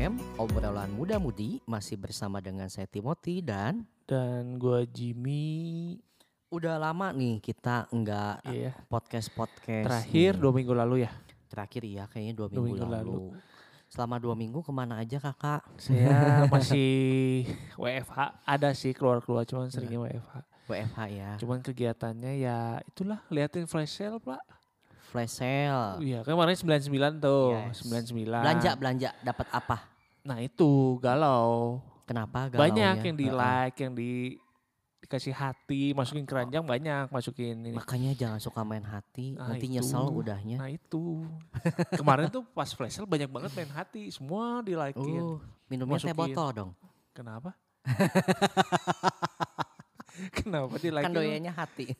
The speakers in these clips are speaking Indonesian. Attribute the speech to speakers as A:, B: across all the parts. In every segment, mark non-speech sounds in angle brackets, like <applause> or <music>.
A: FM, obrolan muda-mudi masih bersama dengan saya Timothy dan
B: Dan gua Jimmy
A: udah lama nih kita nggak
B: Iya.
A: podcast-podcast.
B: terakhir
A: nih.
B: dua minggu lalu ya.
A: Terakhir iya kayaknya dua
B: Dua
A: minggu,
B: minggu
A: lalu.
B: lalu.
A: Selama dua minggu ke mana aja kakak?
B: Saya <laughs> masih WFH, ada sih keluar-keluar cuman seringnya WFH.
A: WFH ya,
B: Cuman kegiatannya ya itulah liatin flash sale, Pak.
A: flash sale.
B: Iya, kemarin 99 tuh,
A: Yes.
B: 99.
A: Belanja belanja dapat apa?
B: Nah, itu galau.
A: Kenapa?
B: Banyak
A: galaunya?
B: yang di like, yang di dikasih hati, masukin keranjang banyak, masukin ini.
A: Makanya jangan suka main hati,
B: Nah,
A: nanti
B: itu.
A: nyesel udahnya.
B: Nah itu kemarin tuh pas flash sale banyak banget main hati, semua di likein.
A: Uh, minumnya teh
B: Masukin.
A: botol dong.
B: Kenapa? <laughs> Kenapa di like
A: Kan doyanya hati.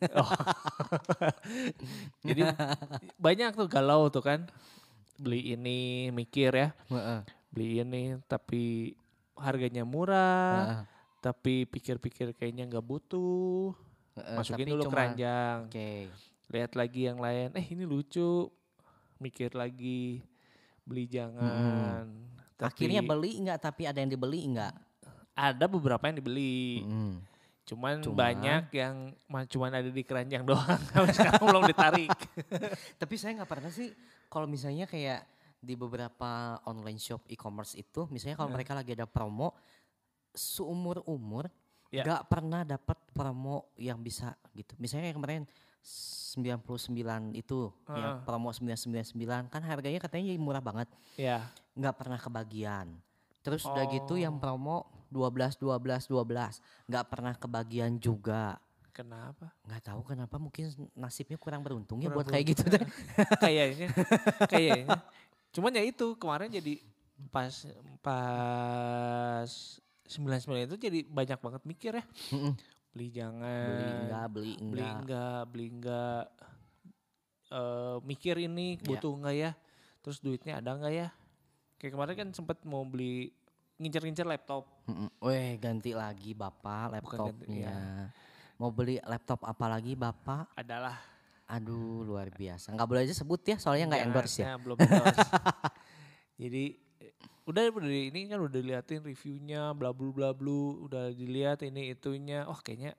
B: Jadi banyak tuh galau tuh kan. Beli ini mikir ya. Beli ini tapi harganya murah,
A: Heeh.
B: tapi pikir-pikir kayaknya nggak butuh.
A: Heeh,
B: Masukin dulu
A: cuma-
B: keranjang.
A: Oke.
B: Lihat lagi yang lain, eh ini lucu. Mikir lagi, beli jangan. Tapi
A: Akhirnya beli enggak tapi ada yang dibeli enggak?
B: ada beberapa yang dibeli.
A: Mm.
B: Cuman,
A: Cuman-
B: banyak yang ma- cuman ada di keranjang <laughs> doang. Sekarang belum ditarik. <laughs>
A: Tapi saya nggak pernah sih kalau misalnya kayak di beberapa online shop e-commerce itu, misalnya kalau
B: Nah.
A: mereka lagi ada promo seumur umur
B: Ya.
A: nggak pernah dapat promo yang bisa gitu. Misalnya yang kemarin 99 itu yang
B: Heeh.
A: promo 999 kan harganya katanya murah banget,
B: ya.
A: nggak pernah kebagian. Terus udah gitu yang
B: Oh.
A: promo 12 12 12 nggak pernah kebagian juga.
B: Kenapa?
A: nggak tahu kenapa mungkin nasibnya kurang beruntung ya buat kayak gitu deh. <laughs>
B: kayaknya. Kayaknya. Cuman ya itu kemarin jadi pas pas 99 itu jadi banyak banget mikir ya. Beli jangan.
A: beli enggak, beli
B: Beli
A: enggak.
B: enggak, beli enggak. Eh, mikir ini
A: Ya.
B: butuh enggak ya? Terus duitnya ada enggak ya? Kayak kemarin kan sempet mau beli ngincer-ngincer laptop.
A: Weh ganti lagi bapak
B: Bukan ganti,
A: laptopnya.
B: iya.
A: Mau beli laptop apa lagi bapak?
B: Adalah.
A: Aduh luar biasa. Nggak boleh aja sebut ya soalnya nggak
B: Jangan,
A: endorse ya.
B: nah, belum endorse. <laughs> Jadi eh, udah ini kan udah diliatin reviewnya bla bla bla blu, udah dilihat ini itunya. Oh kayaknya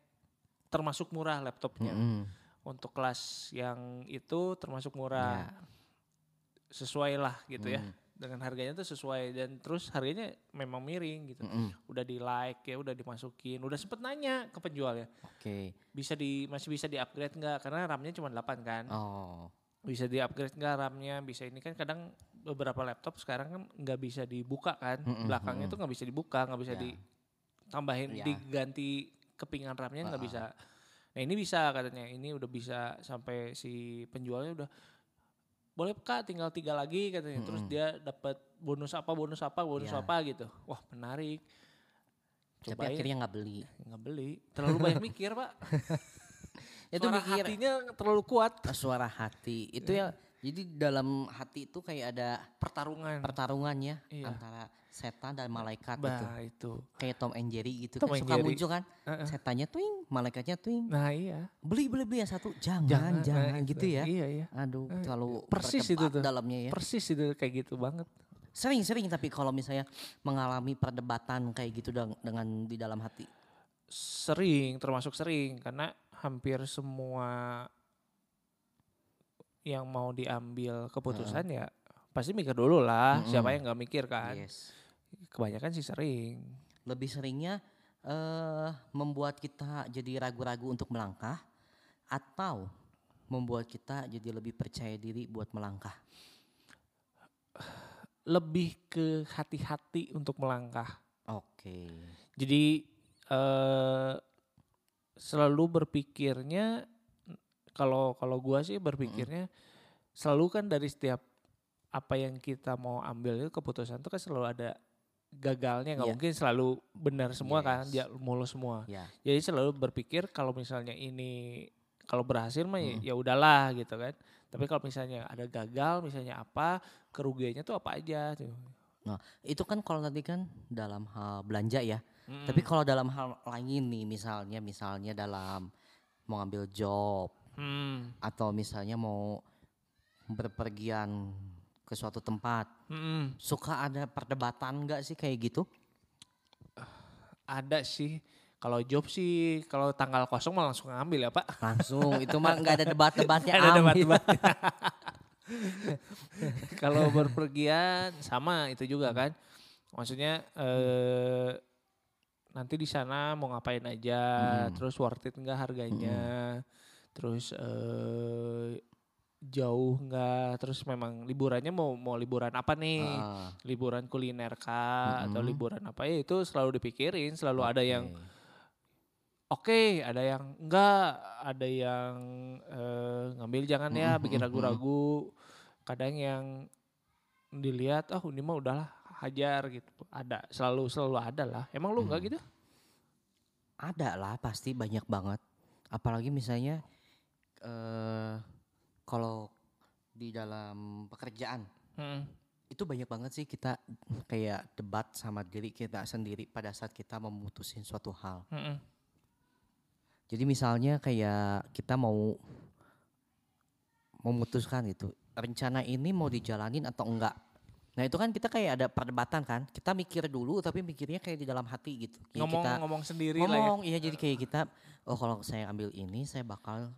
B: termasuk murah laptopnya.
A: Mm-mm.
B: Untuk kelas yang itu termasuk murah.
A: Ya.
B: Sesuai lah gitu ya.
A: Mm.
B: Dengan harganya tuh sesuai dan terus harganya memang miring gitu.
A: Mm-mm.
B: Udah di like ya, udah dimasukin, udah sempet nanya ke penjual ya.
A: Oke.
B: Bisa di masih bisa di upgrade nggak? Karena RAM-nya cuma 8 kan.
A: Oh.
B: bisa di upgrade nggak RAM-nya bisa ini kan kadang beberapa laptop sekarang kan nggak bisa dibuka kan
A: Mm-mm,
B: belakangnya
A: mm-mm.
B: tuh nggak bisa dibuka nggak bisa
A: Ya.
B: ditambahin
A: Ya.
B: diganti kepingan RAM-nya nggak
A: Ah,
B: bisa nah ini bisa katanya ini udah bisa sampai si penjualnya udah boleh kak tinggal tiga lagi katanya terus dia dapat bonus apa bonus apa bonus
A: Ya.
B: apa gitu wah menarik
A: Tapi
B: Cobain.
A: akhirnya nggak beli.
B: nggak beli terlalu banyak <laughs> mikir pak <laughs>
A: Itu
B: Suara
A: mikir
B: hatinya terlalu kuat
A: suara hati. Itu ya. Jadi dalam hati itu kayak ada
B: pertarungan
A: pertarungannya
B: Iya.
A: antara setan dan malaikat gitu.
B: bah itu
A: Kayak Tom and Jerry gitu
B: Tom
A: kan suka
B: Jerry.
A: muncul kan.
B: Heeh.
A: Setannya twing, malaikatnya twing.
B: nah iya
A: Beli beli beli yang satu. Jangan, jangan,
B: nah,
A: gitu ya.
B: Iya iya.
A: Aduh,
B: Eh,
A: terlalu
B: persis itu tuh.
A: dalamnya ya.
B: Persis itu kayak gitu banget.
A: Sering-sering tapi kalau misalnya mengalami perdebatan kayak gitu deng- dengan di dalam hati.
B: Sering, termasuk sering karena hampir semua yang mau diambil keputusan ya pasti mikir dulu lah.
A: Mm-mm.
B: Siapa yang nggak mikir kan?
A: Yes.
B: Kebanyakan sih sering.
A: Lebih seringnya eh membuat kita jadi ragu-ragu untuk melangkah atau membuat kita jadi lebih percaya diri buat melangkah.
B: Lebih ke hati-hati untuk melangkah.
A: Oke.
B: Jadi eh selalu berpikirnya kalau kalau gua sih berpikirnya selalu kan dari setiap apa yang kita mau ambil itu keputusan itu kan selalu ada gagalnya nggak
A: Iya.
B: mungkin selalu benar semua kan
A: Yes.
B: dia mulus semua
A: Ya.
B: jadi selalu berpikir kalau misalnya ini kalau berhasil mah ya-
A: Mm.
B: ya udahlah gitu kan tapi kalau misalnya ada gagal misalnya apa kerugiannya tuh apa aja tuh
A: Itu kan kalau tadi kan dalam hal belanja ya.
B: Mm.
A: Tapi kalau dalam hal lain nih misalnya misalnya dalam mau ngambil job
B: Hmm,
A: atau misalnya mau berpergian ke suatu tempat.
B: Mm-mm.
A: Suka ada perdebatan nggak sih kayak gitu?
B: Ada sih. Kalau job sih, kalau tanggal kosong mah langsung ngambil ya Pak.
A: Langsung itu mah nggak ada <laughs> debat-debatnya.
B: Ada debat-debat. <laughs> Kalau berpergian sama itu juga kan. Maksudnya eh nanti di sana mau ngapain aja,
A: Hmm.
B: terus worth it enggak harganya. Terus eh jauh enggak, terus memang liburannya mau mau liburan apa nih?
A: Ah,
B: Liburan kuliner kah atau
A: Mm-mm.
B: liburan apa ya itu selalu dipikirin, selalu ada yang
A: oke.
B: Oke, ada yang enggak, ada yang eh, ngambil jangan ya,
A: Mm-mm,
B: bikin
A: mm-mm,
B: ragu-ragu. Kadang yang dilihat, oh ini mah udahlah hajar gitu. Ada, selalu selalu ada lah. Emang lu enggak
A: Hmm.
B: gitu?
A: Ada lah pasti banyak banget. Apalagi misalnya eh kalau di dalam pekerjaan
B: Mm,
A: itu banyak banget sih kita kayak debat sama diri kita sendiri pada saat kita memutusin suatu hal.
B: mm-mm.
A: Jadi misalnya kayak kita mau memutuskan gitu, rencana ini mau dijalanin atau enggak. Nah itu kan kita kayak ada perdebatan kan, kita mikir dulu tapi mikirnya kayak di dalam hati gitu. Kayak
B: Ngomong
A: kita
B: ngomong sendiri lah ya.
A: ngomong, iya jadi kayak kita, oh kalau saya ambil ini saya bakal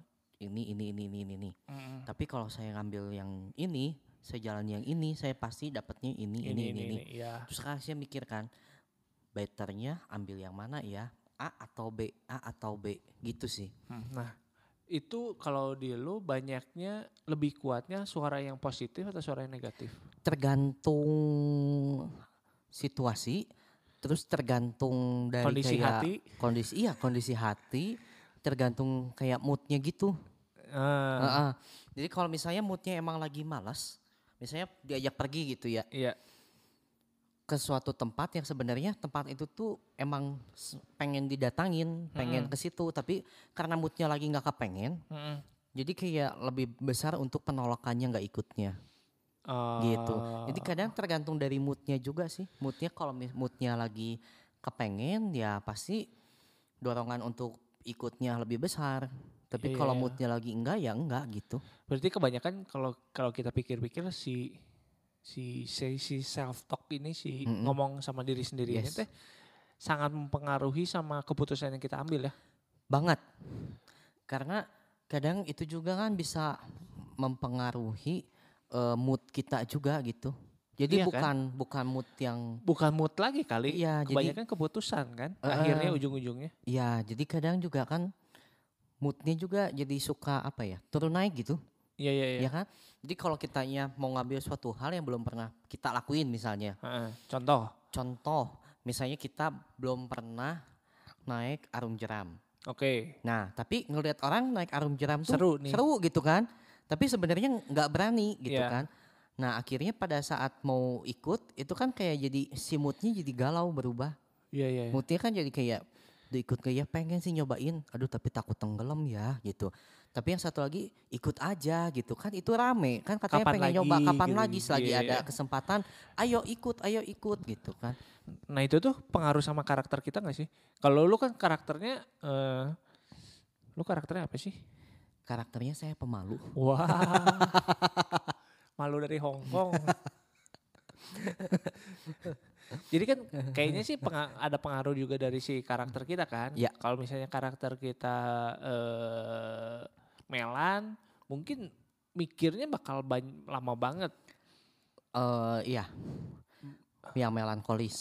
A: ini ini ini ini ini. ini.
B: Mm-mm.
A: Tapi kalau saya ngambil yang ini, saya jalan yang ini, saya pasti dapatnya ini ini ini ini.
B: ya.
A: Terus sekarang saya mikir kan, betternya ambil yang mana ya? A atau B, A atau B, gitu sih.
B: Hmm, Nah, itu kalau di lu banyaknya lebih kuatnya suara yang positif atau suara yang negatif?
A: Tergantung situasi, terus tergantung dari
B: Kondisi
A: kayak
B: hati.
A: kondisi iya kondisi hati, tergantung kayak moodnya gitu.
B: Ah,
A: Heeh. Jadi kalau misalnya moodnya emang lagi malas, misalnya diajak pergi gitu ya
B: iya.
A: ke suatu tempat yang sebenarnya tempat itu tuh emang pengen didatangin, pengen ke situ, tapi karena moodnya lagi nggak kepengen,
B: Mm-mm.
A: jadi kayak lebih besar untuk penolakannya nggak ikutnya gitu. Jadi kadang tergantung dari moodnya juga sih. Moodnya kalau moodnya lagi kepengen ya pasti dorongan untuk ikutnya lebih besar. Tapi
B: Iya,
A: kalau
B: iya.
A: moodnya lagi enggak ya enggak gitu.
B: Berarti kebanyakan kalau kalau kita pikir-pikir si si si, si self talk ini si
A: Mm-mm.
B: ngomong sama diri sendiri ini
A: Yes.
B: teh sangat mempengaruhi sama keputusan yang kita ambil ya.
A: Banget. Karena kadang itu juga kan bisa mempengaruhi eh, mood kita juga gitu. Jadi
B: Iya kan?
A: bukan bukan mood yang
B: Bukan mood lagi kali.
A: Iya, jadi-
B: Kebanyakan keputusan kan.
A: Eh,
B: akhirnya ujung-ujungnya.
A: ya jadi kadang juga kan moodnya juga jadi suka apa ya turun naik gitu.
B: Iya iya iya.
A: ya kan? Jadi kalau kitanya mau ngambil suatu hal yang belum pernah kita lakuin misalnya.
B: Contoh.
A: contoh misalnya kita belum pernah naik arum jeram.
B: Oke.
A: Nah, tapi ngelihat orang naik arum jeram tuh
B: Seru nih.
A: seru gitu kan? Tapi sebenarnya nggak berani gitu
B: Iya.
A: kan? Nah, akhirnya pada saat mau ikut itu kan kayak jadi si moodnya jadi galau berubah.
B: Iya iya. iya.
A: Moodnya kan jadi kayak "Duh, ikut kayak pengen sih nyobain, aduh tapi takut tenggelam ya gitu. Tapi yang satu lagi ikut aja gitu kan itu rame kan katanya
B: Kapan
A: pengen
B: lagi
A: nyoba kapan
B: gitu.
A: lagi selagi
B: Iya,
A: ada
B: iya.
A: kesempatan, ayo ikut, ayo ikut gitu kan.
B: Nah itu tuh pengaruh sama karakter kita gak sih? Kalau lu kan karakternya, eh lu karakternya apa sih?
A: Karakternya saya pemalu.
B: Wah, <laughs> malu dari Hong Kong. <laughs> Jadi kan kayaknya sih penga- ada pengaruh juga dari si karakter kita kan.
A: Ya.
B: Kalau misalnya karakter kita eh melan, mungkin mikirnya bakal ban- lama banget,
A: Eh iya. Yang melankolis.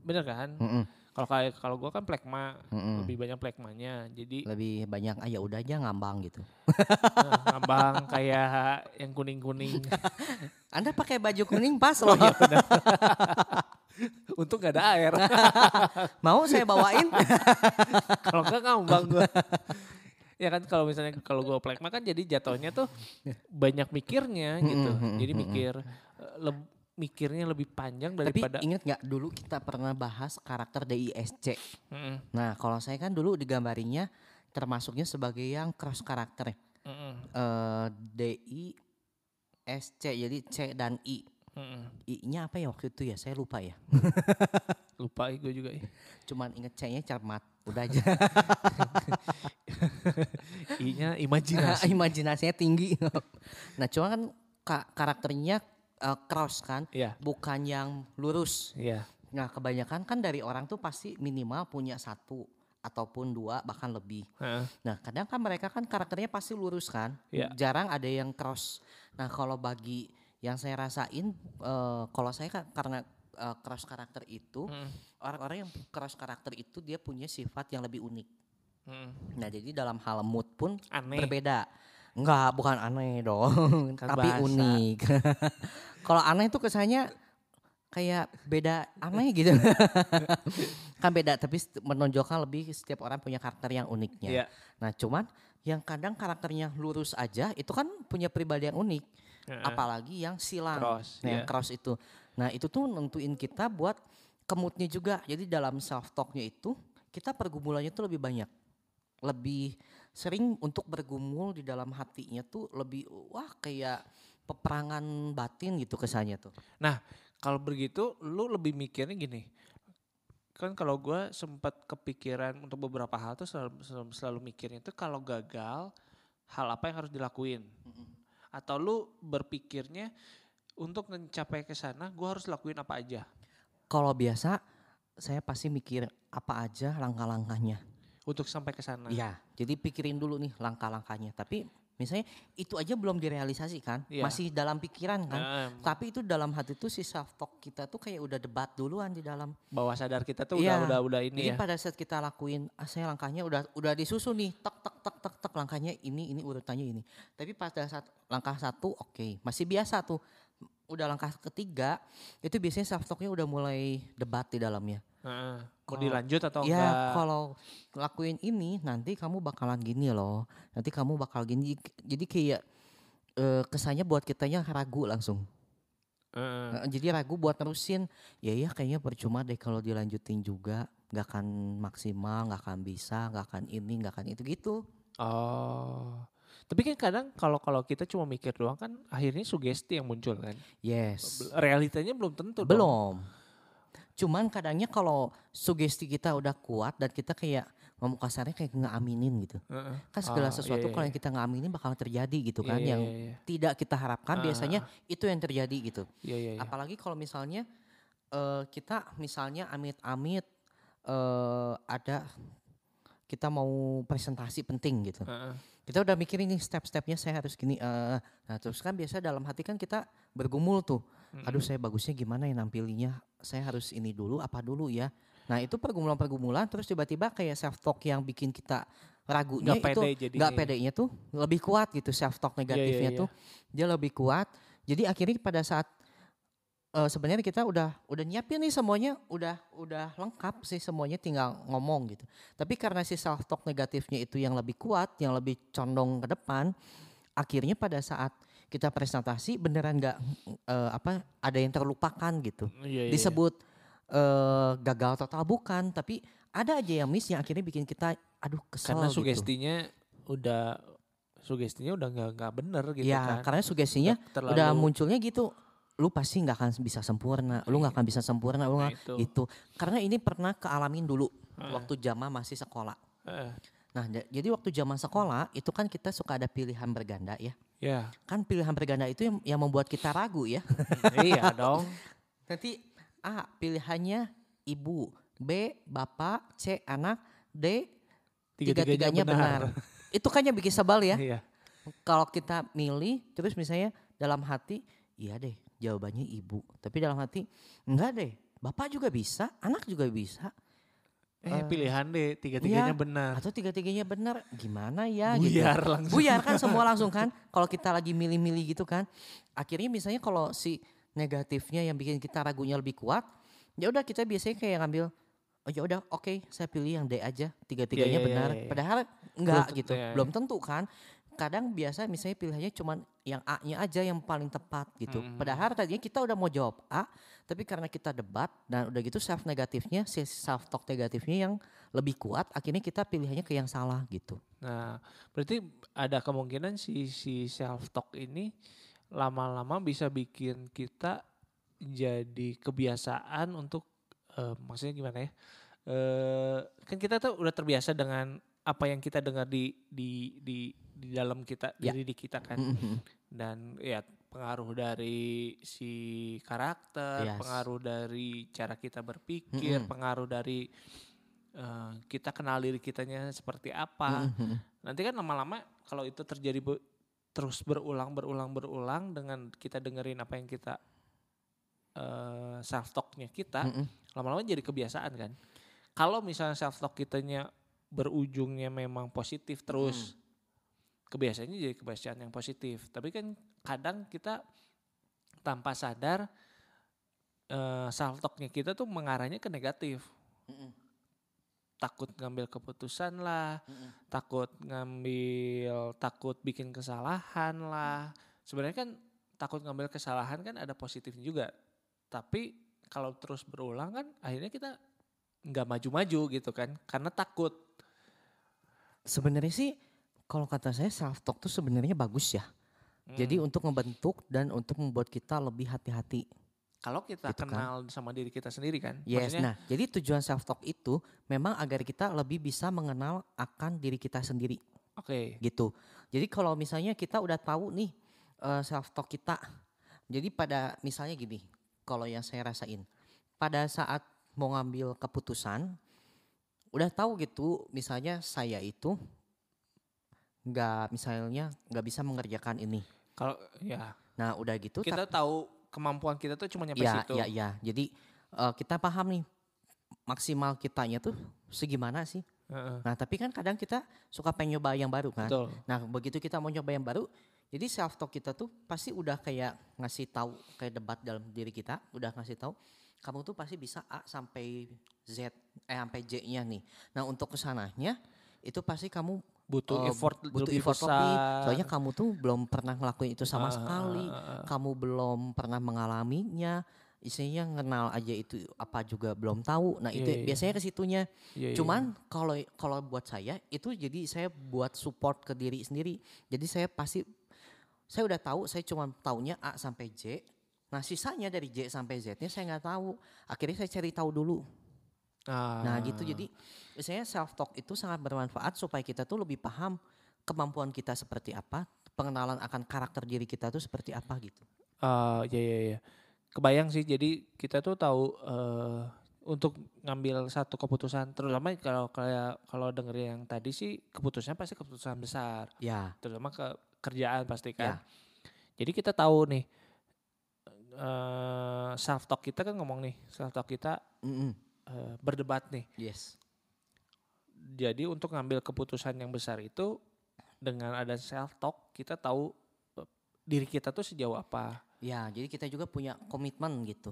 B: bener kan?
A: Mm-mm,
B: Kalau kayak kalau gua kan plekma,
A: mm-mm.
B: lebih banyak plekmanya. Jadi
A: Lebih banyak ah ya udah aja ngambang gitu.
B: eh, <laughs> ngambang kayak yang kuning-kuning. <laughs>
A: Anda pakai baju kuning pas loh.
B: Oh iya. <laughs> Untung gak ada air. <laughs>
A: Mau saya bawain? <laughs>
B: kalau enggak ngambang gua. ya kan kalau misalnya kalau gua plekma kan jadi jatuhnya tuh banyak mikirnya gitu.
A: Mm-mm,
B: Jadi
A: mm-mm.
B: mikir eh, leb- mikirnya lebih panjang
A: Tapi
B: daripada
A: ingat nggak dulu kita pernah bahas karakter DISC. Nah kalau saya kan dulu digambarinya termasuknya sebagai yang cross karakter.
B: mm-mm,
A: Eh DI SC jadi C dan I.
B: mm-mm.
A: I-nya apa ya waktu itu ya? Saya lupa ya. <laughs>
B: lupa gue juga ya.
A: Cuman inget C-nya cermat. Udah aja. <laughs>
B: I-nya imajinasi. <laughs>
A: Imajinasinya tinggi. nah, cuma kan ka- karakternya eh, cross kan,
B: Iya.
A: bukan yang lurus.
B: Iya.
A: Nah kebanyakan kan dari orang tuh pasti minimal punya satu ataupun dua bahkan lebih.
B: Heeh.
A: Nah kadang kan mereka kan karakternya pasti lurus kan,
B: Iya.
A: jarang ada yang cross. Nah kalau bagi yang saya rasain, eh, kalau saya kan karena eh, cross karakter itu,
B: Mm.
A: orang-orang yang cross karakter itu dia punya sifat yang lebih unik.
B: Mm.
A: Nah jadi dalam hal mood pun
B: Aneh.
A: berbeda. Enggak, bukan aneh dong, <laughs>
B: Kan
A: tapi
B: bahasa.
A: unik. <laughs> Kalau aneh itu kesannya kayak beda aneh gitu. <laughs> kan beda tapi menonjolkan lebih setiap orang punya karakter yang uniknya.
B: Iya.
A: Nah, cuman yang kadang karakternya lurus aja itu kan punya pribadi yang unik,
B: Heeh.
A: apalagi yang silang.
B: Cross,
A: Nah, yang
B: iya.
A: cross itu. Nah, itu tuh nentuin kita buat kemutnya juga. Jadi dalam self talknya itu kita pergumulannya tuh lebih banyak. Lebih sering untuk bergumul di dalam hatinya tuh lebih wah kayak peperangan batin gitu kesannya tuh.
B: Kalau begitu lu lebih mikirnya gini. Kan kalau gua sempat kepikiran untuk beberapa hal tuh selalu, selalu, selalu mikirnya tuh kalau gagal hal apa yang harus dilakuin. Atau lu berpikirnya untuk mencapai ke sana gua harus lakuin apa aja.
A: Kalau biasa saya pasti mikir apa aja langkah-langkahnya.
B: untuk sampai ke sana.
A: Iya, jadi pikirin dulu nih langkah-langkahnya. Tapi misalnya itu aja belum direalisasikan,
B: Iya.
A: masih dalam pikiran kan.
B: Nah,
A: Tapi itu dalam hati tuh si self talk kita tuh kayak udah debat duluan di dalam.
B: bawah sadar kita tuh
A: Iya.
B: udah udah udah ini
A: Jadi
B: ya.
A: pada saat kita lakuin, ah, saya langkahnya udah udah disusun nih, tak tak tak tak tak langkahnya ini ini urutannya ini. Tapi pada saat langkah satu oke, masih biasa tuh. Udah langkah ketiga itu biasanya self talknya udah mulai debat di dalamnya.
B: Heeh. Mau
A: Kalau-
B: dilanjut atau
A: ya
B: enggak?
A: kalau lakuin ini nanti kamu bakalan gini loh. Nanti kamu bakal gini. Jadi kayak eh, kesannya buat kitanya ragu langsung. Eh, Jadi ragu buat terusin. Ya ya kayaknya percuma deh kalau dilanjutin juga. Gak akan maksimal, gak akan bisa, gak akan ini, gak akan itu gitu.
B: Oh. Tapi kan kadang kalau kalau kita cuma mikir doang kan akhirnya sugesti yang muncul kan.
A: Yes.
B: Realitanya belum tentu dong.
A: Cuman kadangnya kalau sugesti kita udah kuat dan kita kayak ngomong kasarnya kayak ngeaminin gitu.
B: Heeh.
A: Kan segala
B: Ah,
A: sesuatu
B: iya,
A: kalau
B: iya.
A: yang kita ngeaminin bakal terjadi gitu kan.
B: iya,
A: yang
B: iya, iya.
A: tidak kita harapkan
B: Ah,
A: biasanya itu yang terjadi gitu.
B: Iya iya iya.
A: Apalagi kalau misalnya eh, kita misalnya amit-amit eh, ada kita mau presentasi penting gitu.
B: Heeh.
A: Kita udah mikirin nih step-stepnya saya harus gini. eh, nah terus kan biasa dalam hati kan kita bergumul tuh. Aduh saya bagusnya gimana ya nampilinya. Saya harus ini dulu apa dulu ya. Nah itu pergumulan-pergumulan terus tiba-tiba kayak self talk yang bikin kita ragunya
B: Nggak
A: itu
B: pede
A: nggak
B: ya.
A: pedenya tuh lebih kuat gitu self talk negatifnya
B: iya.
A: tuh dia lebih kuat. Jadi akhirnya pada saat eh, sebenarnya kita udah udah nyiapin nih semuanya udah udah lengkap sih semuanya tinggal ngomong gitu. Tapi karena si self talk negatifnya itu yang lebih kuat, yang lebih condong ke depan, akhirnya pada saat kita presentasi beneran nggak eh, apa ada yang terlupakan gitu.
B: Iya, iya, iya.
A: Disebut eh, gagal total bukan, tapi ada aja yang miss yang akhirnya bikin kita aduh kesel
B: karena
A: gitu.
B: sugestinya udah sugestinya udah nggak nggak bener gitu
A: ya,
B: kan.
A: karena sugestinya
B: Terlalu-
A: udah munculnya gitu. Lu pasti nggak akan bisa sempurna, lu nggak akan bisa sempurna, lu
B: Nah,
A: nggak
B: itu.
A: itu. Karena ini pernah kealamin dulu waktu zaman masih sekolah.
B: Heeh.
A: Nah, jadi waktu zaman sekolah itu kan kita suka ada pilihan berganda ya.
B: Ya.
A: Kan pilihan berganda itu yang, yang membuat kita ragu ya. <laughs>
B: iya dong.
A: Nanti A pilihannya ibu, B bapak, C anak, D tiga-tiganya benar. <laughs> itu kan yang bikin sebal ya.
B: Iya.
A: Kalau kita milih terus misalnya dalam hati, iya deh jawabannya ibu. Tapi dalam hati enggak deh, bapak juga bisa, anak juga bisa.
B: Eh pilihan deh tiga-tiganya
A: Iya.
B: benar.
A: Atau tiga-tiganya benar, gimana ya
B: Buyar
A: gitu.
B: langsung.
A: Buyar kan semua <laughs> langsung kan. Kalau kita lagi milih-milih gitu kan. Akhirnya misalnya kalau si negatifnya yang bikin kita ragunya lebih kuat, ya udah kita biasanya kayak ngambil oh ya udah oke saya pilih yang D aja tiga-tiganya
B: Iya, iya,
A: benar.
B: iya, iya.
A: Padahal enggak
B: tentu,
A: gitu.
B: ya, ya.
A: Belum tentu kan. Kadang biasa misalnya pilihannya cuman yang A-nya aja yang paling tepat gitu.
B: Hmm.
A: Padahal tadinya kita udah mau jawab A, tapi karena kita debat dan udah gitu self negatifnya, si self talk negatifnya yang lebih kuat, akhirnya kita pilihannya ke yang salah gitu.
B: Nah, berarti ada kemungkinan si si self talk ini lama-lama bisa bikin kita jadi kebiasaan untuk eh, maksudnya gimana ya? Eh, kan kita tuh udah terbiasa dengan apa yang kita dengar di di di di dalam kita
A: Ya.
B: diri di kita kan.
A: Mhm.
B: Dan ya pengaruh dari si karakter,
A: Yes.
B: pengaruh dari cara kita berpikir,
A: Mm-mm.
B: pengaruh dari eh, kita kenal diri kitanya seperti apa.
A: Mm-mm.
B: Nanti kan lama-lama kalau itu terjadi be- terus berulang berulang berulang dengan kita dengerin apa yang kita self talknya kita,
A: Mm-mm.
B: lama-lama jadi kebiasaan kan. Kalau misalnya self talk kitanya berujungnya memang positif terus, kebiasaannya jadi kebiasaan yang positif. Tapi kan kadang kita tanpa sadar self talknya kita tuh mengarahnya ke negatif.
A: Mm-mm.
B: Takut ngambil keputusan lah,
A: Mm-mm.
B: takut ngambil, takut bikin kesalahan lah. Sebenarnya kan takut ngambil kesalahan kan ada positifnya juga. Tapi kalau terus berulang kan akhirnya kita nggak maju-maju gitu kan, karena takut.
A: Sebenarnya sih kalau kata saya self talk tuh sebenarnya bagus ya. Jadi
B: Hmm.
A: untuk membentuk dan untuk membuat kita lebih hati-hati.
B: kalau kita
A: gitu kan.
B: kenal sama diri kita sendiri kan,
A: Yes,
B: maksudnya
A: nah jadi tujuan self talk itu memang agar kita lebih bisa mengenal akan diri kita sendiri
B: oke,
A: gitu. Jadi kalau misalnya kita udah tahu nih self talk kita, jadi pada misalnya gini, kalau yang saya rasain, pada saat mau ngambil keputusan, udah tahu gitu, misalnya saya itu nggak misalnya nggak bisa mengerjakan ini.
B: kalau ya
A: Nah udah gitu,
B: kita tahu kemampuan kita tuh cuma nyampe
A: ya,
B: situ.
A: ya, ya. Jadi eh, kita paham nih maksimal kitanya tuh segimana sih.
B: Heeh,
A: Nah tapi kan kadang kita suka pengen nyoba yang baru kan.
B: betul.
A: Nah begitu kita mau nyoba yang baru, jadi self talk kita tuh pasti udah kayak ngasih tahu kayak debat dalam diri kita, udah ngasih tahu kamu tuh pasti bisa A sampai Z, eh sampai J-nya nih. Nah untuk ke sananya itu pasti kamu
B: Butuh
A: eh,
B: effort
A: butuh
B: lebih
A: effort
B: besar.
A: lebih. Soalnya kamu tuh belum pernah ngelakuin itu sama
B: Ah,
A: sekali,
B: ah,
A: kamu belum pernah mengalaminya. Isinya kenal aja itu apa juga belum tahu. Nah itu
B: Iya, iya.
A: biasanya ke situnya.
B: Iya, iya.
A: Cuman kalau kalau buat saya itu jadi saya buat support ke diri sendiri. Jadi saya pasti saya udah tahu saya cuma taunya A sampai J. Nah sisanya dari J sampai Z-nya saya nggak tahu. Akhirnya saya cari tahu dulu.
B: Ah.
A: Nah gitu jadi biasanya self talk itu sangat bermanfaat supaya kita tuh lebih paham kemampuan kita seperti apa, pengenalan akan karakter diri kita tuh seperti apa gitu.
B: Ah, ya ya ya. Kebayang sih jadi kita tuh tahu eh untuk ngambil satu keputusan terutama kalau kayak kalau dengerin yang tadi sih keputusannya pasti keputusan besar
A: Ya,
B: terutama ke kerjaan pasti
A: Ya.
B: kan. Jadi kita tahu nih eh self talk kita kan ngomong nih self talk kita
A: mm-mm.
B: Eh, berdebat nih.
A: yes,
B: Jadi untuk ngambil keputusan yang besar itu dengan ada self talk kita tahu eh, diri kita tuh sejauh apa.
A: ya. Jadi kita juga punya komitmen gitu.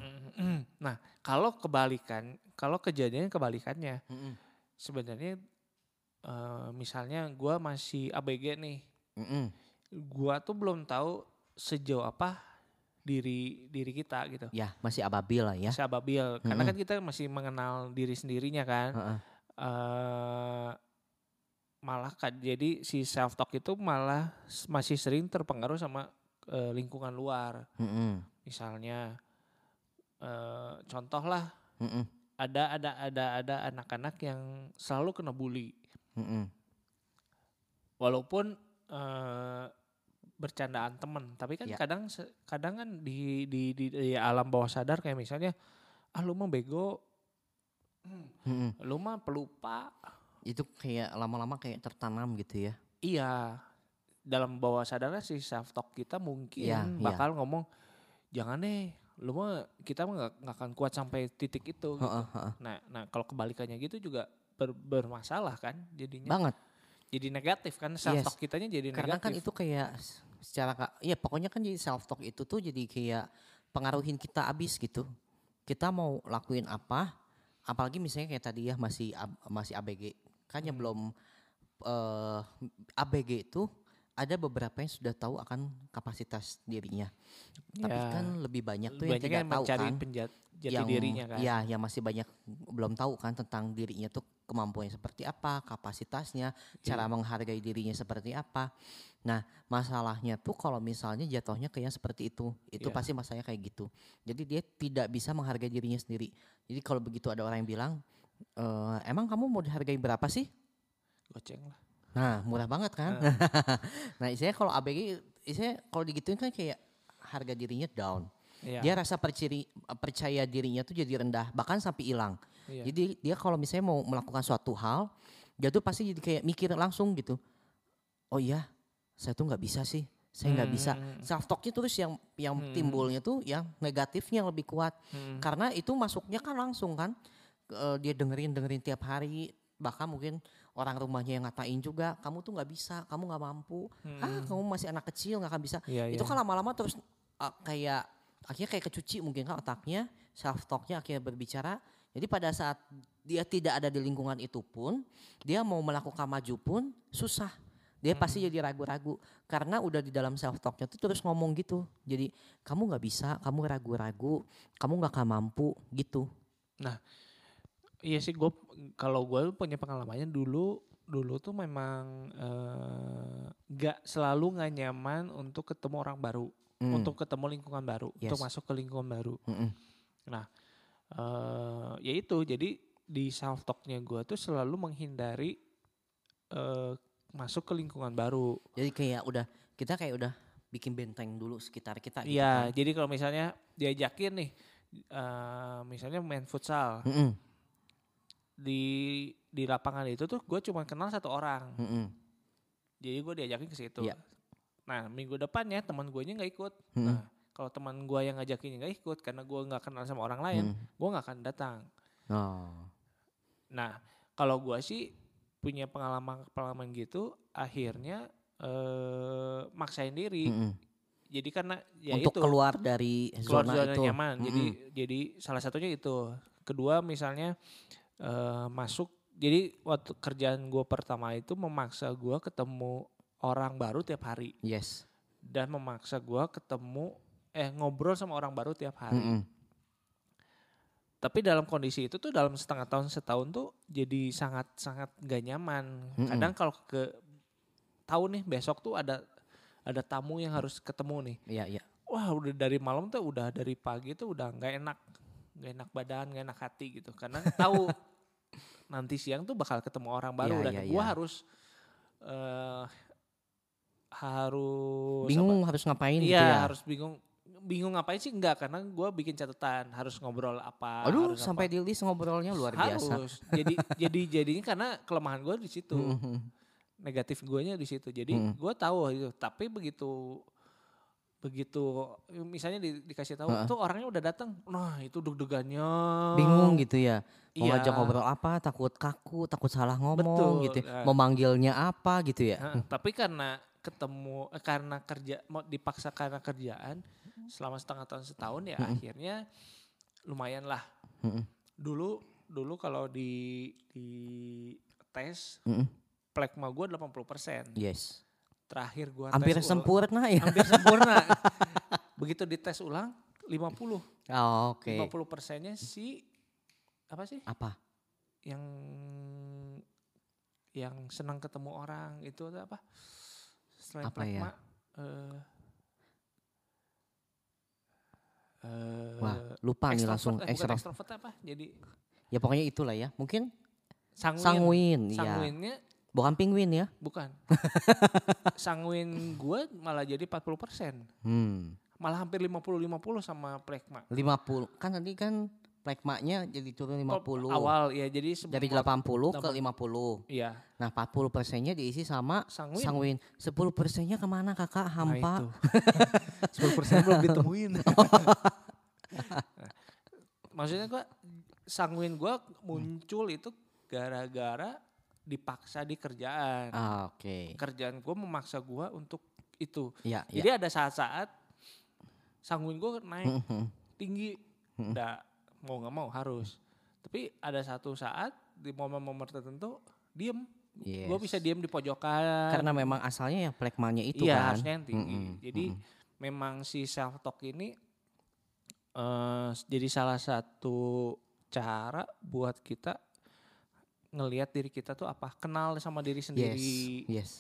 B: Nah, kalau kebalikan, kalau kejadiannya kebalikannya,
A: Mm-mm.
B: sebenarnya eh, misalnya gua masih ABG nih,
A: Mm-mm.
B: gua tuh belum tahu sejauh apa diri diri kita gitu.
A: Ya masih ababil lah ya.
B: Masih ababil, karena
A: Mm-mm.
B: kan kita masih mengenal diri sendirinya kan.
A: Heeh.
B: eh malah kan jadi si self talk itu malah masih sering terpengaruh sama eh, lingkungan luar.
A: Mm-mm.
B: Misalnya eh contoh lah
A: Mm-mm.
B: ada ada ada ada anak-anak yang selalu kena bully
A: Mm-mm.
B: walaupun eh bercandaan temen tapi kan
A: Ya.
B: kadang kadang kan di, di di di alam bawah sadar kayak misalnya ah lu mah bego
A: Mm-mm.
B: lu mah pelupa
A: Itu kayak lama-lama kayak tertanam gitu ya.
B: iya dalam bawah sadarnya si self talk kita mungkin
A: Iya, iya.
B: bakal ngomong jangan deh lu mah kita mah nggak nggak akan kuat sampai titik itu gitu.
A: Heeh, heeh.
B: nah nah kalau kebalikannya gitu juga ber- bermasalah kan jadinya
A: Banget.
B: jadi negatif kan self talk kitanya jadi
A: Karena
B: negatif
A: kan itu kayak secara ya pokoknya kan jadi self talk itu tuh jadi kayak pengaruhin kita abis gitu. Kita mau lakuin apa? Apalagi misalnya kayak tadi ya masih masih ABG. Kan yang
B: Hmm.
A: belum eh ABG itu ada beberapa yang sudah tahu akan kapasitas dirinya. Tapi
B: Ya,
A: kan lebih banyak tuh yang
B: banyak
A: tidak
B: yang
A: tahu
B: mencari
A: kan.
B: penjat, jati
A: yang
B: dirinya kan
A: ya yang masih banyak belum tahu kan tentang dirinya tuh kemampuannya seperti apa kapasitasnya cara
B: Iya.
A: menghargai dirinya seperti apa nah masalahnya tuh kalau misalnya jatuhnya kayak seperti itu itu
B: Iya.
A: pasti masalahnya kayak gitu jadi dia tidak bisa menghargai dirinya sendiri jadi kalau begitu ada orang yang bilang "Eh, emang kamu mau dihargai berapa sih
B: goceng lah
A: nah murah banget kan <laughs> nah isinya kalau ABG isinya kalau digituin kan kayak harga dirinya down.
B: Iya.
A: Dia rasa perciri, percaya dirinya tuh jadi rendah, bahkan sampai hilang.
B: Iya.
A: Jadi dia kalau misalnya mau melakukan suatu hal, dia tuh pasti jadi kayak mikir langsung gitu. Oh iya, saya tuh nggak bisa sih, saya nggak bisa.
B: Hmm.
A: Self talknya terus yang yang
B: Hmm.
A: timbulnya tuh yang negatifnya lebih kuat.
B: Hmm.
A: Karena itu masuknya kan langsung kan, Eh, dia dengerin dengerin tiap hari. Bahkan mungkin orang rumahnya yang ngatain juga, kamu tuh nggak bisa, kamu nggak mampu. Ah, kamu masih anak kecil nggak akan bisa.
B: Hmm. Iya,
A: itu
B: iya.
A: kan lama-lama terus uh, kayak akhirnya kayak kecuci mungkin kan otaknya self talknya akhirnya berbicara jadi pada saat dia tidak ada di lingkungan itu pun dia mau melakukan maju pun susah dia
B: Hmm.
A: pasti jadi ragu-ragu karena udah di dalam self talknya tuh terus ngomong gitu jadi kamu nggak bisa kamu ragu-ragu kamu nggak akan mampu gitu
B: Iya sih gue kalau gue punya pengalamannya dulu dulu tuh memang eh, nggak selalu nggak nyaman untuk ketemu orang baru,
A: Hmm.
B: untuk ketemu lingkungan baru, untuk
A: Yes.
B: masuk ke lingkungan baru.
A: Mm-mm.
B: Eh ya itu jadi di self talknya gue tuh selalu menghindari eh masuk ke lingkungan baru.
A: jadi kayak udah kita kayak udah bikin benteng dulu sekitar kita gitu
B: Iya,
A: kan.
B: jadi kalau misalnya diajakin nih, eh misalnya main futsal
A: Mm-mm.
B: di di lapangan itu tuh gue cuma kenal satu orang.
A: Mm-mm.
B: Jadi gue diajakin ke situ.
A: Iya.
B: Nah minggu depannya teman gue nya nggak ikut.
A: Mm-mm.
B: Nah kalau teman gue yang ngajakinnya nggak ikut karena gue nggak kenal sama orang lain,
A: Mm.
B: gue nggak akan datang.
A: Oh.
B: Nah kalau gue sih punya pengalaman pengalaman gitu, akhirnya eh maksain diri.
A: Mm-mm.
B: Jadi karena ya
A: untuk
B: itu
A: keluar dari
B: keluar
A: zona,
B: zona
A: itu
B: nyaman. Jadi jadi salah satunya itu. Kedua misalnya eh, masuk. Jadi waktu kerjaan gue pertama itu memaksa gue ketemu orang baru tiap hari
A: yes
B: dan memaksa gue ketemu eh ngobrol sama orang baru tiap hari.
A: Mm-mm.
B: Tapi dalam kondisi itu tuh dalam setengah tahun setahun tuh jadi sangat sangat gak nyaman.
A: Mm-mm.
B: Kadang kalau ke tahu nih besok tuh ada ada tamu yang harus ketemu nih.
A: iya iya
B: Wah udah dari malam tuh udah dari pagi tuh udah nggak enak, nggak enak badan, nggak enak hati gitu. Karena tahu <laughs> nanti siang tuh bakal ketemu orang baru
A: Iya,
B: dan
A: iya,
B: gue
A: iya.
B: harus eh harus
A: bingung harus ngapain
B: Iya
A: gitu ya
B: harus bingung bingung ngapain sih enggak karena gue bikin catatan harus ngobrol apa
A: aduh
B: harus
A: sampai
B: apa.
A: di list ngobrolnya luar biasa
B: harus jadi jadi jadinya karena kelemahan gue di situ
A: Mm-mm.
B: negatif gue nya di situ jadi
A: Mm.
B: gue tahu itu tapi begitu begitu misalnya di- dikasih tahu tuh orangnya udah datang nah itu deg-degannya
A: bingung gitu ya mau
B: Iya.
A: ngajak ngobrol apa takut kaku takut salah ngomong
B: Betul,
A: gitu
B: nah.
A: ya. mau manggilnya apa gitu ya
B: Heeh, tapi karena ketemu eh, karena kerja mau dipaksa karena kerjaan selama setengah tahun setahun ya
A: Mm-mm.
B: akhirnya lumayan lah.
A: Mm-mm.
B: dulu dulu kalau di di tes
A: Mm-mm.
B: plekma gue 80%
A: yes.
B: Terakhir gue
A: hampir
B: tes ulang-
A: sempurna ya.
B: Hampir sempurna. <laughs> Begitu dites ulang 50
A: oh, oke.
B: 50 persennya si apa sih?
A: Apa?
B: Yang yang senang ketemu orang itu apa? Selain
A: Apa ya?
B: plekma eh eh,
A: wah lupa nih langsung
B: eh,
A: ekstra
B: extrovert apa jadi
A: ya pokoknya itulah ya. Mungkin
B: sanguin.
A: sanguin ya
B: sanguinnya
A: bukan penguin ya?
B: Bukan. <laughs> Sanguin gue malah jadi 40 persen.
A: Hmm.
B: Malah hampir 50-50 sama plekma.
A: 50 kan tadi kan plekmaknya jadi turun 50
B: awal ya jadi
A: dari 80 ke 50
B: Iya,
A: nah 40 persennya diisi sama
B: sanguin.
A: sanguin 10 persennya ke mana kakak hampa
B: Nah, itu. <laughs> 10 persen belum ditemuin. Nah, <laughs> maksudnya gua sanguin gua muncul itu gara-gara dipaksa di kerjaan.
A: ah, oke
B: Kerjaan gua memaksa gua untuk itu.
A: ya ya
B: Jadi ada saat-saat sanguin gua naik
A: Mhm.
B: tinggi, nggak mau nggak mau harus. Tapi ada satu saat di momen-momen tertentu diem.
A: Yes.
B: Gue bisa diem di pojokan.
A: karena memang asalnya ya plekmanya itu
B: iya,
A: kan
B: harusnya yang tinggi.
A: Mm-mm,
B: Jadi
A: mm-mm.
B: memang si self talk ini eh jadi salah satu cara buat kita ngelihat diri kita tuh apa, kenal sama diri
A: yes
B: sendiri.
A: yes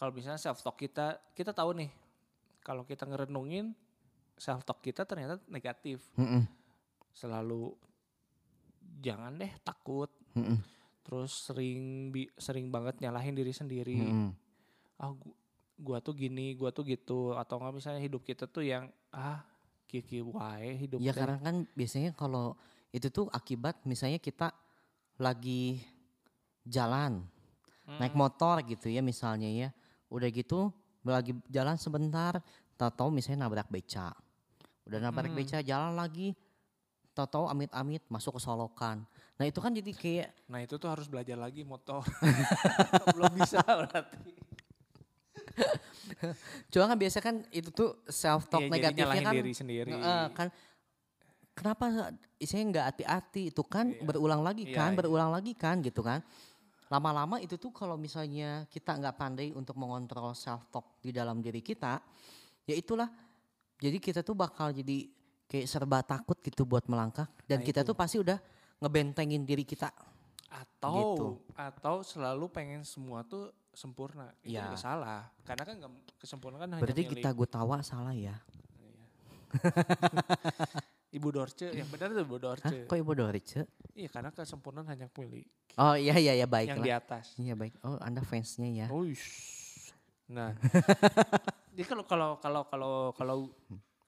B: Kalau misalnya self talk kita, kita tahu nih kalau kita ngerenungin self talk kita ternyata negatif.
A: Mm-mm,
B: Selalu jangan deh takut,
A: mm-mm,
B: terus sering bi- sering banget nyalahin diri sendiri.
A: mm-mm.
B: ah gu- gua tuh gini, gua tuh gitu atau enggak misalnya hidup kita tuh yang ah kiki wae hidup
A: Ya karena kan biasanya kalau itu tuh akibat misalnya kita lagi jalan naik
B: Mm.
A: motor gitu ya misalnya ya. Udah gitu lagi jalan sebentar, tahu-tahu misalnya nabrak beca. Udah nabrak
B: Mm.
A: beca jalan lagi, tahu-tahu amit-amit masuk ke solokan. Nah itu kan jadi kayak
B: Nah itu tuh harus belajar lagi motor. <laughs> Belum bisa berarti.
A: cuma kan biasa kan itu tuh self talk
B: jadi
A: negatifnya kan
B: diri sendiri.
A: Heeh, kan kenapa isinya nggak hati-hati itu kan
B: Iya.
A: berulang lagi
B: Iya,
A: kan
B: iya.
A: berulang lagi kan gitu kan lama-lama itu tuh kalau misalnya kita nggak pandai untuk mengontrol self talk di dalam diri kita ya itulah jadi kita tuh bakal jadi kayak serba takut gitu buat melangkah dan
B: Nah,
A: kita
B: itu.
A: tuh pasti udah ngebentengin diri kita
B: Atau
A: Gitu.
B: atau selalu pengen semua tuh sempurna. Itu
A: Iya.
B: juga salah. Karena kan nggak kesempurnaan kan hanya
A: berarti
B: milik
A: kita Gutawa salah ya <laughs>
B: Ibu Dorce. Yang benar tuh Ibu
A: Hah?
B: Dorce.
A: kok ibu Dorice
B: Iya karena kesempurnaan hanya milik
A: oh iya iya ya baik
B: yang di atas.
A: iya baik oh anda fansnya ya
B: Uish. Nah, <laughs> jadi kalau kalau kalau kalau kalau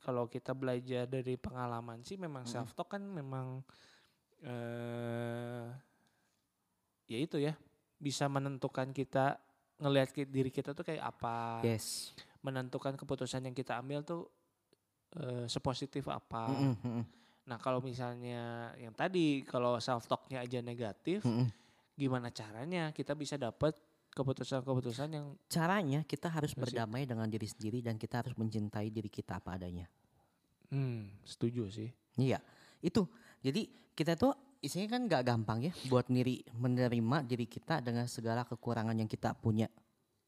B: kalau kita belajar dari pengalaman sih memang self talk kan memang eh ya itu ya bisa menentukan kita ngelihat diri kita tuh kayak apa,
A: yes
B: menentukan keputusan yang kita ambil tuh eh, sepositif apa.
A: Mm-mm,
B: Nah kalau misalnya yang tadi kalau self talknya aja negatif,
A: mm-mm.
B: gimana caranya kita bisa dapat keputusan-keputusan yang
A: caranya kita harus berdamai dengan diri sendiri dan kita harus mencintai diri kita apa adanya.
B: Hmm, setuju sih.
A: Iya, itu. Jadi kita tuh isinya kan nggak gampang ya buat diri menerima diri kita dengan segala kekurangan yang kita punya.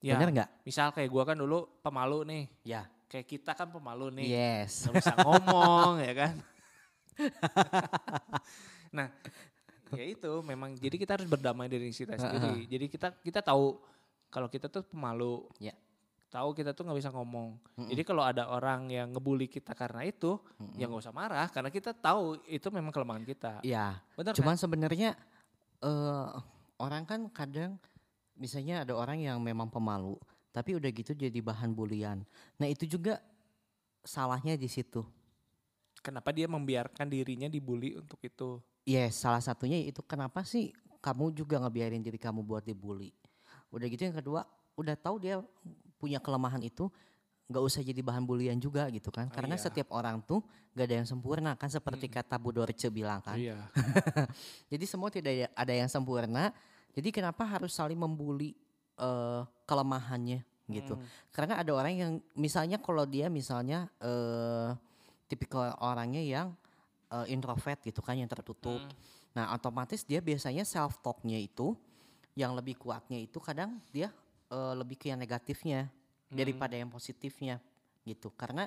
B: Ya,
A: Bener nggak?
B: misal kayak gua kan dulu pemalu nih.
A: Ya.
B: Kayak kita kan pemalu nih.
A: Yes.
B: Nggak bisa ngomong ya kan. <laughs> nah, ya itu memang jadi kita harus berdamai diri kita sendiri. jadi kita kita tahu kalau kita tuh pemalu.
A: Ya.
B: Tahu kita tuh nggak bisa ngomong.
A: Mm-mm.
B: Jadi kalau ada orang yang ngebully kita karena itu,
A: Mm-mm.
B: ya nggak usah marah karena kita tahu itu memang kelemahan kita.
A: Ya.
B: Benar kan?
A: Cuman sebenarnya eh orang kan kadang misalnya ada orang yang memang pemalu, tapi udah gitu jadi bahan bulian. Nah itu juga salahnya di situ.
B: Kenapa dia membiarkan dirinya dibully untuk itu?
A: Yes, salah satunya itu kenapa sih kamu juga ngebiarin diri kamu buat dibully. Udah gitu yang kedua, udah tahu dia punya kelemahan itu, nggak usah jadi bahan bulian juga gitu kan.
B: Oh,
A: Karena
B: iya.
A: setiap orang tuh gak ada yang sempurna kan seperti kata Bu Dorce bilang kan.
B: Iya. <laughs>
A: Jadi semua tidak ada- yang sempurna. Jadi kenapa harus saling membuli eh, kelemahannya gitu.
B: Mm.
A: Karena ada orang yang misalnya kalau dia misalnya eh tipikal orangnya yang eh, introvert gitu kan yang tertutup.
B: Mm.
A: Nah, otomatis dia biasanya self talknya itu yang lebih kuatnya itu kadang dia eh, lebih ke yang negatifnya daripada yang positifnya gitu. Karena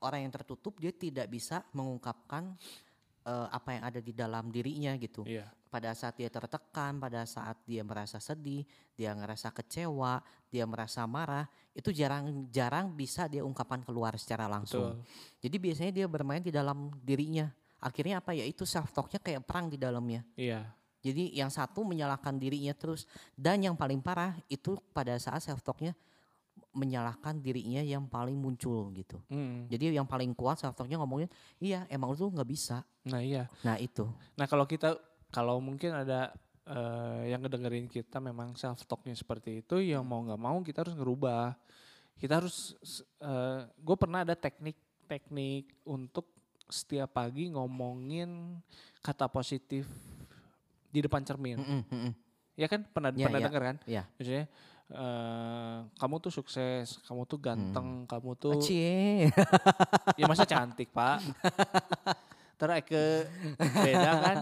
A: orang yang tertutup dia tidak bisa mengungkapkan eh, apa yang ada di dalam dirinya gitu.
B: Iya.
A: Pada saat dia tertekan, pada saat dia merasa sedih, dia ngerasa kecewa, dia merasa marah, itu jarang-jarang bisa dia ungkapkan keluar secara langsung.
B: Betul.
A: Jadi biasanya dia bermain di dalam dirinya. Akhirnya apa ya itu self talknya kayak perang di dalamnya.
B: Iya.
A: Jadi yang satu menyalahkan dirinya terus dan yang paling parah itu pada saat self talknya menyalahkan dirinya yang paling muncul gitu.
B: Mm.
A: Jadi yang paling kuat self talknya ngomongin, iya emang lu tuh nggak bisa.
B: Nah iya.
A: Nah itu,
B: Nah kalau kita kalau mungkin ada eh, yang ngedengerin kita memang self talknya seperti itu, ya mau nggak mau kita harus ngerubah. Kita harus, gue pernah ada teknik-teknik untuk setiap pagi ngomongin kata positif di depan cermin.
A: Mm-mm, mm-mm.
B: Ya kan pernah
A: Iya,
B: pernah
A: iya.
B: denger kan?
A: Iya.
B: Misalnya eh, kamu tuh sukses, kamu tuh ganteng, kamu tuh
A: Cie. <laughs>
B: ya masa cantik pak <laughs> terus Eke beda kan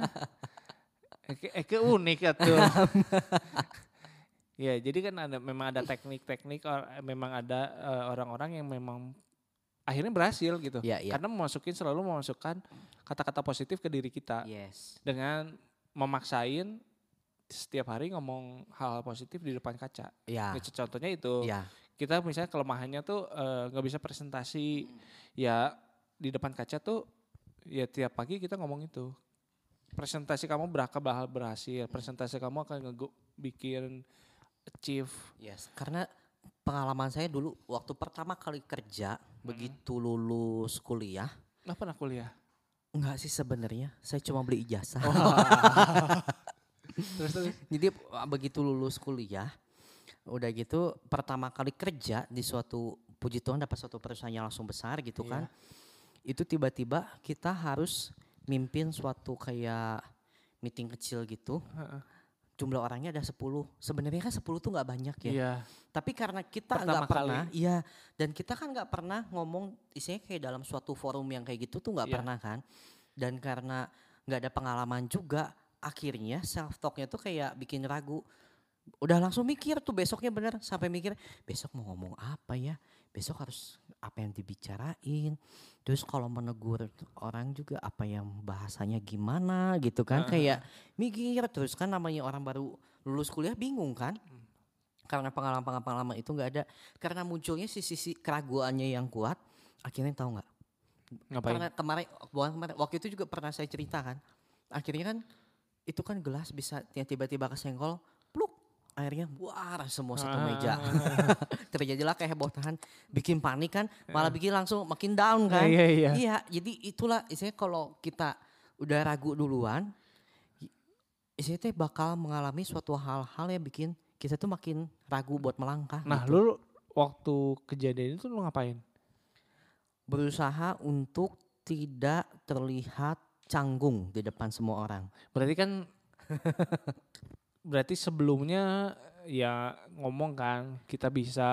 B: Eke, Eke unik atuh <laughs> ya jadi kan ada memang ada teknik-teknik or- memang ada eh, orang-orang yang memang akhirnya berhasil gitu
A: Iya, iya.
B: karena memasukin selalu memasukkan kata-kata positif ke diri kita
A: Yes.
B: dengan memaksain setiap hari ngomong hal positif di depan kaca.
A: Ya.
B: Ya, Contohnya itu
A: Ya.
B: kita misalnya kelemahannya tuh eh, nggak bisa presentasi ya di depan kaca tuh ya tiap pagi kita ngomong itu presentasi kamu bakal berhasil presentasi kamu akan ngego- bikin achieve
A: Yes. Karena pengalaman saya dulu waktu pertama kali kerja begitu lulus kuliah
B: Nggak pernah kuliah.
A: enggak sih sebenarnya saya cuma beli ijazah <laughs>
B: terus terus.
A: jadi uh, begitu lulus kuliah udah gitu pertama kali kerja di suatu puji Tuhan dapat suatu perusahaan yang langsung besar gitu kan itu tiba-tiba kita harus mimpin suatu kayak meeting kecil gitu
B: Heeh.
A: Jumlah orangnya ada 10 sebenarnya kan 10 tuh nggak banyak ya
B: Iya.
A: Tapi karena kita nggak pernah,
B: kali.
A: iya, dan kita kan nggak pernah ngomong, isinya kayak dalam suatu forum yang kayak gitu tuh nggak
B: Iya.
A: pernah kan. Dan karena nggak ada pengalaman juga, akhirnya self talknya tuh kayak bikin ragu. Udah langsung mikir tuh besoknya bener, sampai mikir besok mau ngomong apa ya, besok harus apa yang dibicarain. Terus kalau menegur orang juga apa yang bahasanya gimana gitu kan, kayak mikir terus kan namanya orang baru lulus kuliah bingung kan. Karena pengalaman-pengalaman itu nggak ada. Karena munculnya si sisi keraguannya yang kuat akhirnya tahu nggak?
B: Ngapain?
A: karena kemarin bukan kemarin waktu itu juga pernah saya cerita kan. Akhirnya kan itu kan gelas bisa tiba-tiba kesenggol airnya buar semua satu
B: Ah. <laughs>
A: meja terjadilah kehebohan bikin panik kan malah bikin langsung makin down kan
B: Iya, iya.
A: iya jadi itulah istilahnya kalau kita udah ragu duluan i- istilahnya teh bakal mengalami suatu hal-hal yang bikin kita tuh makin ragu buat melangkah
B: Nah,
A: gitu.
B: lu waktu kejadian itu lu ngapain?
A: berusaha untuk tidak terlihat canggung di depan semua orang.
B: Berarti kan <laughs> berarti sebelumnya ya ngomong kan kita bisa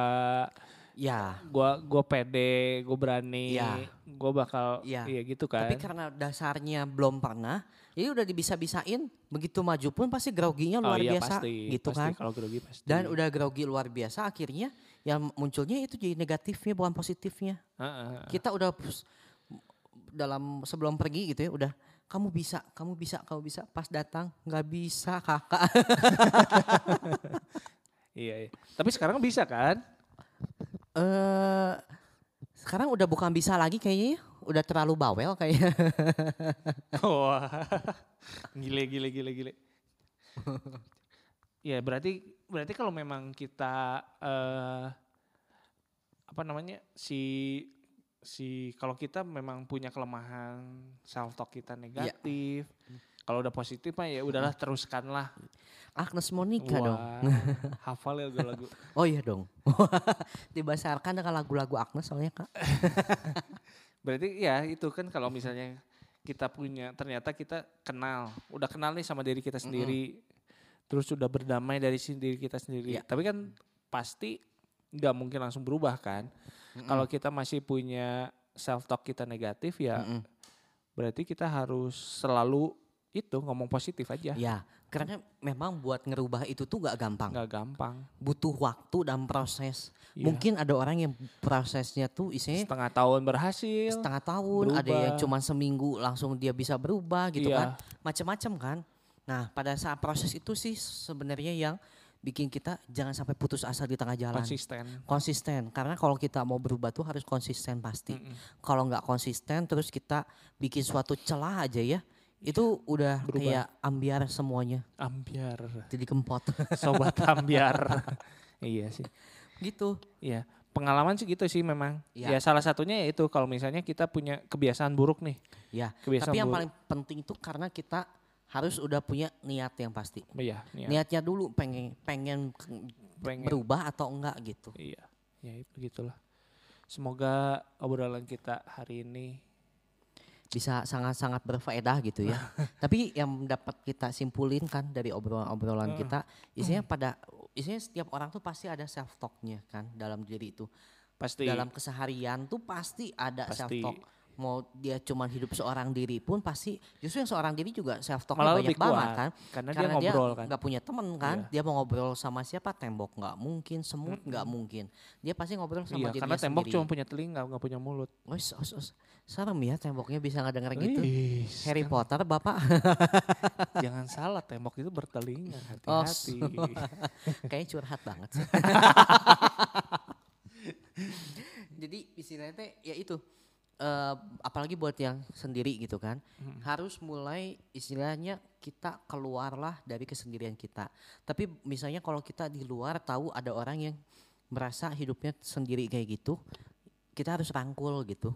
A: Ya,
B: gua gua pede, gua berani,
A: Iya.
B: gua bakal
A: Iya.
B: iya gitu kan.
A: tapi karena dasarnya belum pernah, jadi udah dibisa-bisain, begitu maju pun pasti groginya
B: oh
A: luar
B: iya
A: biasa
B: pasti,
A: gitu
B: pasti
A: kan.
B: kalau grogi pasti.
A: Dan udah grogi luar biasa akhirnya yang munculnya itu jadi negatifnya bukan positifnya.
B: Heeh.
A: Kita udah dalam sebelum pergi gitu ya udah kamu bisa, kamu bisa, kamu bisa. Pas datang nggak bisa kakak. <laughs>
B: Iya, iya. Tapi sekarang bisa kan?
A: Eh sekarang udah bukan bisa lagi kayaknya ya. Udah terlalu bawel kayaknya.
B: Wah. <laughs> <laughs> gile gile gile gile. ya berarti berarti kalau memang kita eh apa namanya si si kalau kita memang punya kelemahan self talk kita negatif. Kalau udah positif mah ya udahlah teruskanlah.
A: Agnes Monica dong.
B: Wah, <laughs> hafal ya lagu. <laughs>
A: Oh iya dong. <laughs> Dibasarkan dengan lagu-lagu Agnes soalnya kak.
B: Berarti ya itu kan kalau misalnya kita punya ternyata kita kenal, udah kenal nih sama diri kita sendiri, terus sudah berdamai dari si diri kita sendiri.
A: Iya.
B: Tapi kan pasti nggak mungkin langsung berubah kan. Kalau kita masih punya self talk kita negatif ya,
A: Mm-mm.
B: berarti kita harus selalu itu ngomong positif aja.
A: Ya, karena memang buat ngerubah itu tuh gak gampang.
B: Nggak gampang.
A: Butuh waktu dan proses.
B: Iya.
A: Mungkin ada orang yang prosesnya tuh isinya
B: Setengah tahun berhasil.
A: setengah tahun, ada yang
B: berubah.
A: cuma seminggu langsung dia bisa berubah gitu kan.
B: Iya.
A: Macam-macam kan. Nah, pada saat proses itu sih sebenarnya yang bikin kita jangan sampai putus asa di tengah jalan.
B: konsisten.
A: konsisten karena kalau kita mau berubah tuh harus konsisten pasti
B: Mm-mm.
A: kalau nggak konsisten terus kita bikin suatu celah aja ya itu udah
B: Berubah.
A: kayak ambiar semuanya
B: Ambiar,
A: jadi kempot <laughs>
B: sobat ambiar. iya sih.
A: gitu
B: Iya, pengalaman sih gitu sih memang.
A: Iya.
B: Ya salah satunya yaitu kalau misalnya kita punya kebiasaan buruk nih.
A: ya
B: Kebiasaan
A: tapi yang
B: buruk.
A: paling penting itu karena kita harus udah punya niat yang pasti
B: Iya, iya.
A: niatnya dulu pengen pengen
B: pengen.
A: berubah atau enggak gitu
B: Iya, ya itu gitulah. Semoga obrolan kita hari ini
A: bisa sangat-sangat berfaedah gitu ya. <laughs> Tapi yang dapat kita simpulin kan dari obrolan-obrolan
B: Hmm.
A: kita, isinya pada isinya setiap orang tuh pasti ada self talknya kan dalam diri itu.
B: pasti
A: Dalam keseharian tuh pasti ada self
B: Pasti.
A: talk. Mau dia cuma hidup seorang diri pun pasti justru yang seorang diri juga self
B: malah
A: banyak banget kan.
B: karena,
A: Karena
B: dia ngobrol kan.
A: nggak punya temen kan,
B: Iya.
A: dia mau ngobrol sama siapa tembok nggak mungkin, semut nggak mungkin. Dia pasti ngobrol sama
B: Iya,
A: dirinya
B: karena tembok
A: sendiri.
B: cuma punya telinga, nggak punya mulut.
A: Wes, os, os. serem ya temboknya bisa ngedenger gitu.
B: Ih,
A: Harry
B: kan
A: Potter bapak <laughs>
B: jangan salah, tembok itu bertelinga.
A: Oh,
B: Hati-hati. <laughs>
A: Kayaknya curhat banget sih. <laughs> Jadi istilahnya ya itu eh, apalagi buat yang sendiri gitu kan harus mulai istilahnya kita keluarlah dari kesendirian kita. Tapi misalnya kalau kita di luar tahu ada orang yang merasa hidupnya sendiri kayak gitu, kita harus rangkul gitu.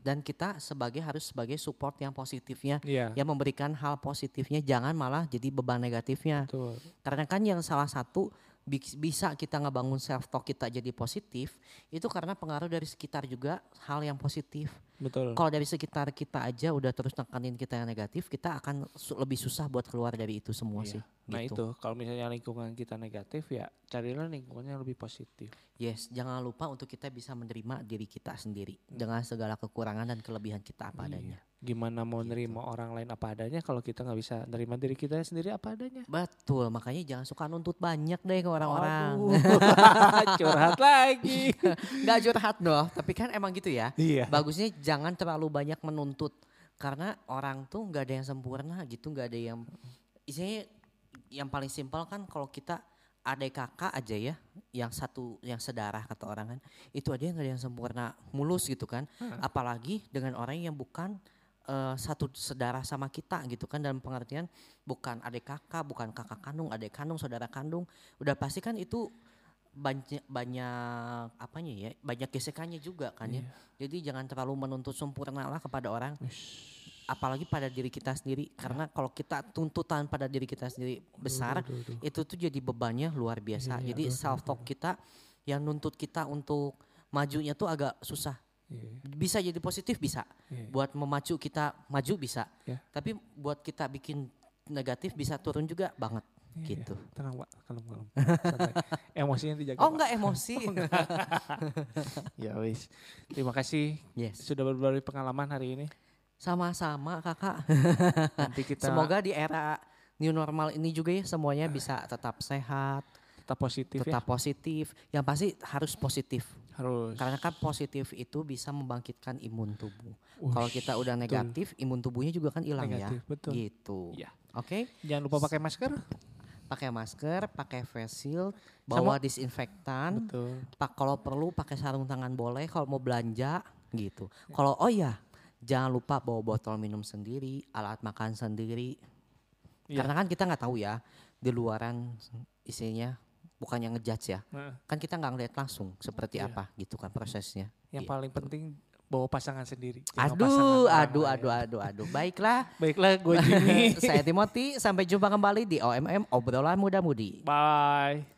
A: Dan kita sebagai harus sebagai support yang positifnya,
B: Iya.
A: yang memberikan hal positifnya, jangan malah jadi beban negatifnya.
B: Betul.
A: Karena kan yang salah satu bisa kita ngebangun self talk kita jadi positif itu karena pengaruh dari sekitar juga hal yang positif.
B: Betul.
A: Kalau dari sekitar kita aja udah terus nekanin kita yang negatif, kita akan su- lebih susah buat keluar dari itu semua
B: Iya.
A: sih.
B: Nah
A: gitu.
B: itu kalau misalnya lingkungan kita negatif ya carilah lingkungan yang lebih positif.
A: Yes, jangan lupa untuk kita bisa menerima diri kita sendiri dengan segala kekurangan dan kelebihan kita apa
B: Iya.
A: adanya.
B: Gimana mau
A: Gitu.
B: nerima orang lain apa adanya kalau kita nggak bisa nerima diri kita sendiri apa adanya?
A: Betul, makanya jangan suka nuntut banyak deh ke orang-orang. <laughs>
B: Curhat lagi. <laughs>
A: Nggak curhat dong, tapi kan emang gitu ya.
B: Iya.
A: Bagusnya jangan terlalu banyak menuntut karena orang tuh nggak ada yang sempurna gitu, nggak ada yang isinya yang paling simpel kan kalau kita adik kakak aja ya, yang satu yang sedarah kata orang kan, itu aja nggak ada yang sempurna mulus gitu kan, apalagi dengan orang yang bukan eh, satu sedarah sama kita gitu kan dalam pengertian bukan adik kakak, bukan kakak kandung, adik kandung, saudara kandung, udah pasti kan itu banyak banyak apanya ya banyak gesekannya juga kan ya. Jadi jangan terlalu menuntut sempurna lah kepada orang apalagi pada diri kita sendiri. Karena kalau kita tuntutan pada diri kita sendiri besar
B: duh, duh.
A: itu tuh jadi bebannya luar biasa.
B: Iya,
A: jadi self talk kita yang nuntut kita untuk majunya tuh agak susah
B: Iya.
A: bisa jadi positif bisa
B: Iya.
A: buat memacu kita maju bisa
B: Ya.
A: tapi buat kita bikin negatif bisa turun juga banget
B: Iya,
A: gitu
B: Tenang pak, kalem kalem. <laughs> Emosinya dijaga.
A: oh
B: Pak.
A: enggak emosi <laughs>
B: Ya wis. Terima kasih
A: yes
B: sudah berbagi pengalaman hari ini.
A: sama-sama kakak
B: Nanti <laughs> kita
A: Semoga di era new normal ini juga ya semuanya bisa tetap sehat,
B: tetap positif
A: tetap positif. Yang pasti harus positif.
B: Ya. Harus.
A: Karena kan positif itu bisa membangkitkan imun tubuh. Kalau kita udah
B: betul.
A: negatif, imun tubuhnya juga kan hilang ya.
B: Betul.
A: Gitu.
B: Iya.
A: Oke,
B: Jangan lupa pakai masker.
A: pakai masker, pakai face shield, bawa disinfektan.
B: Betul.
A: Pak kalau perlu pakai sarung tangan boleh kalau mau belanja gitu. Kalau oh ya, jangan lupa bawa botol minum sendiri, alat makan sendiri.
B: Iya.
A: Karena kan kita nggak tahu ya di luaran isinya bukan yang ngejudge ya.
B: Nah,
A: Kan kita nggak ngeliat langsung seperti
B: Iya.
A: apa gitu kan prosesnya.
B: yang
A: Gitu.
B: paling penting bawa pasangan sendiri.
A: Aduh,
B: pasangan
A: aduh, aduh, aduh, aduh. Baiklah. <laughs>
B: Baiklah, gue Jimmy. <laughs>
A: Saya Timothy. Sampai jumpa kembali di OMM Obrolan Muda Mudi.
B: Bye.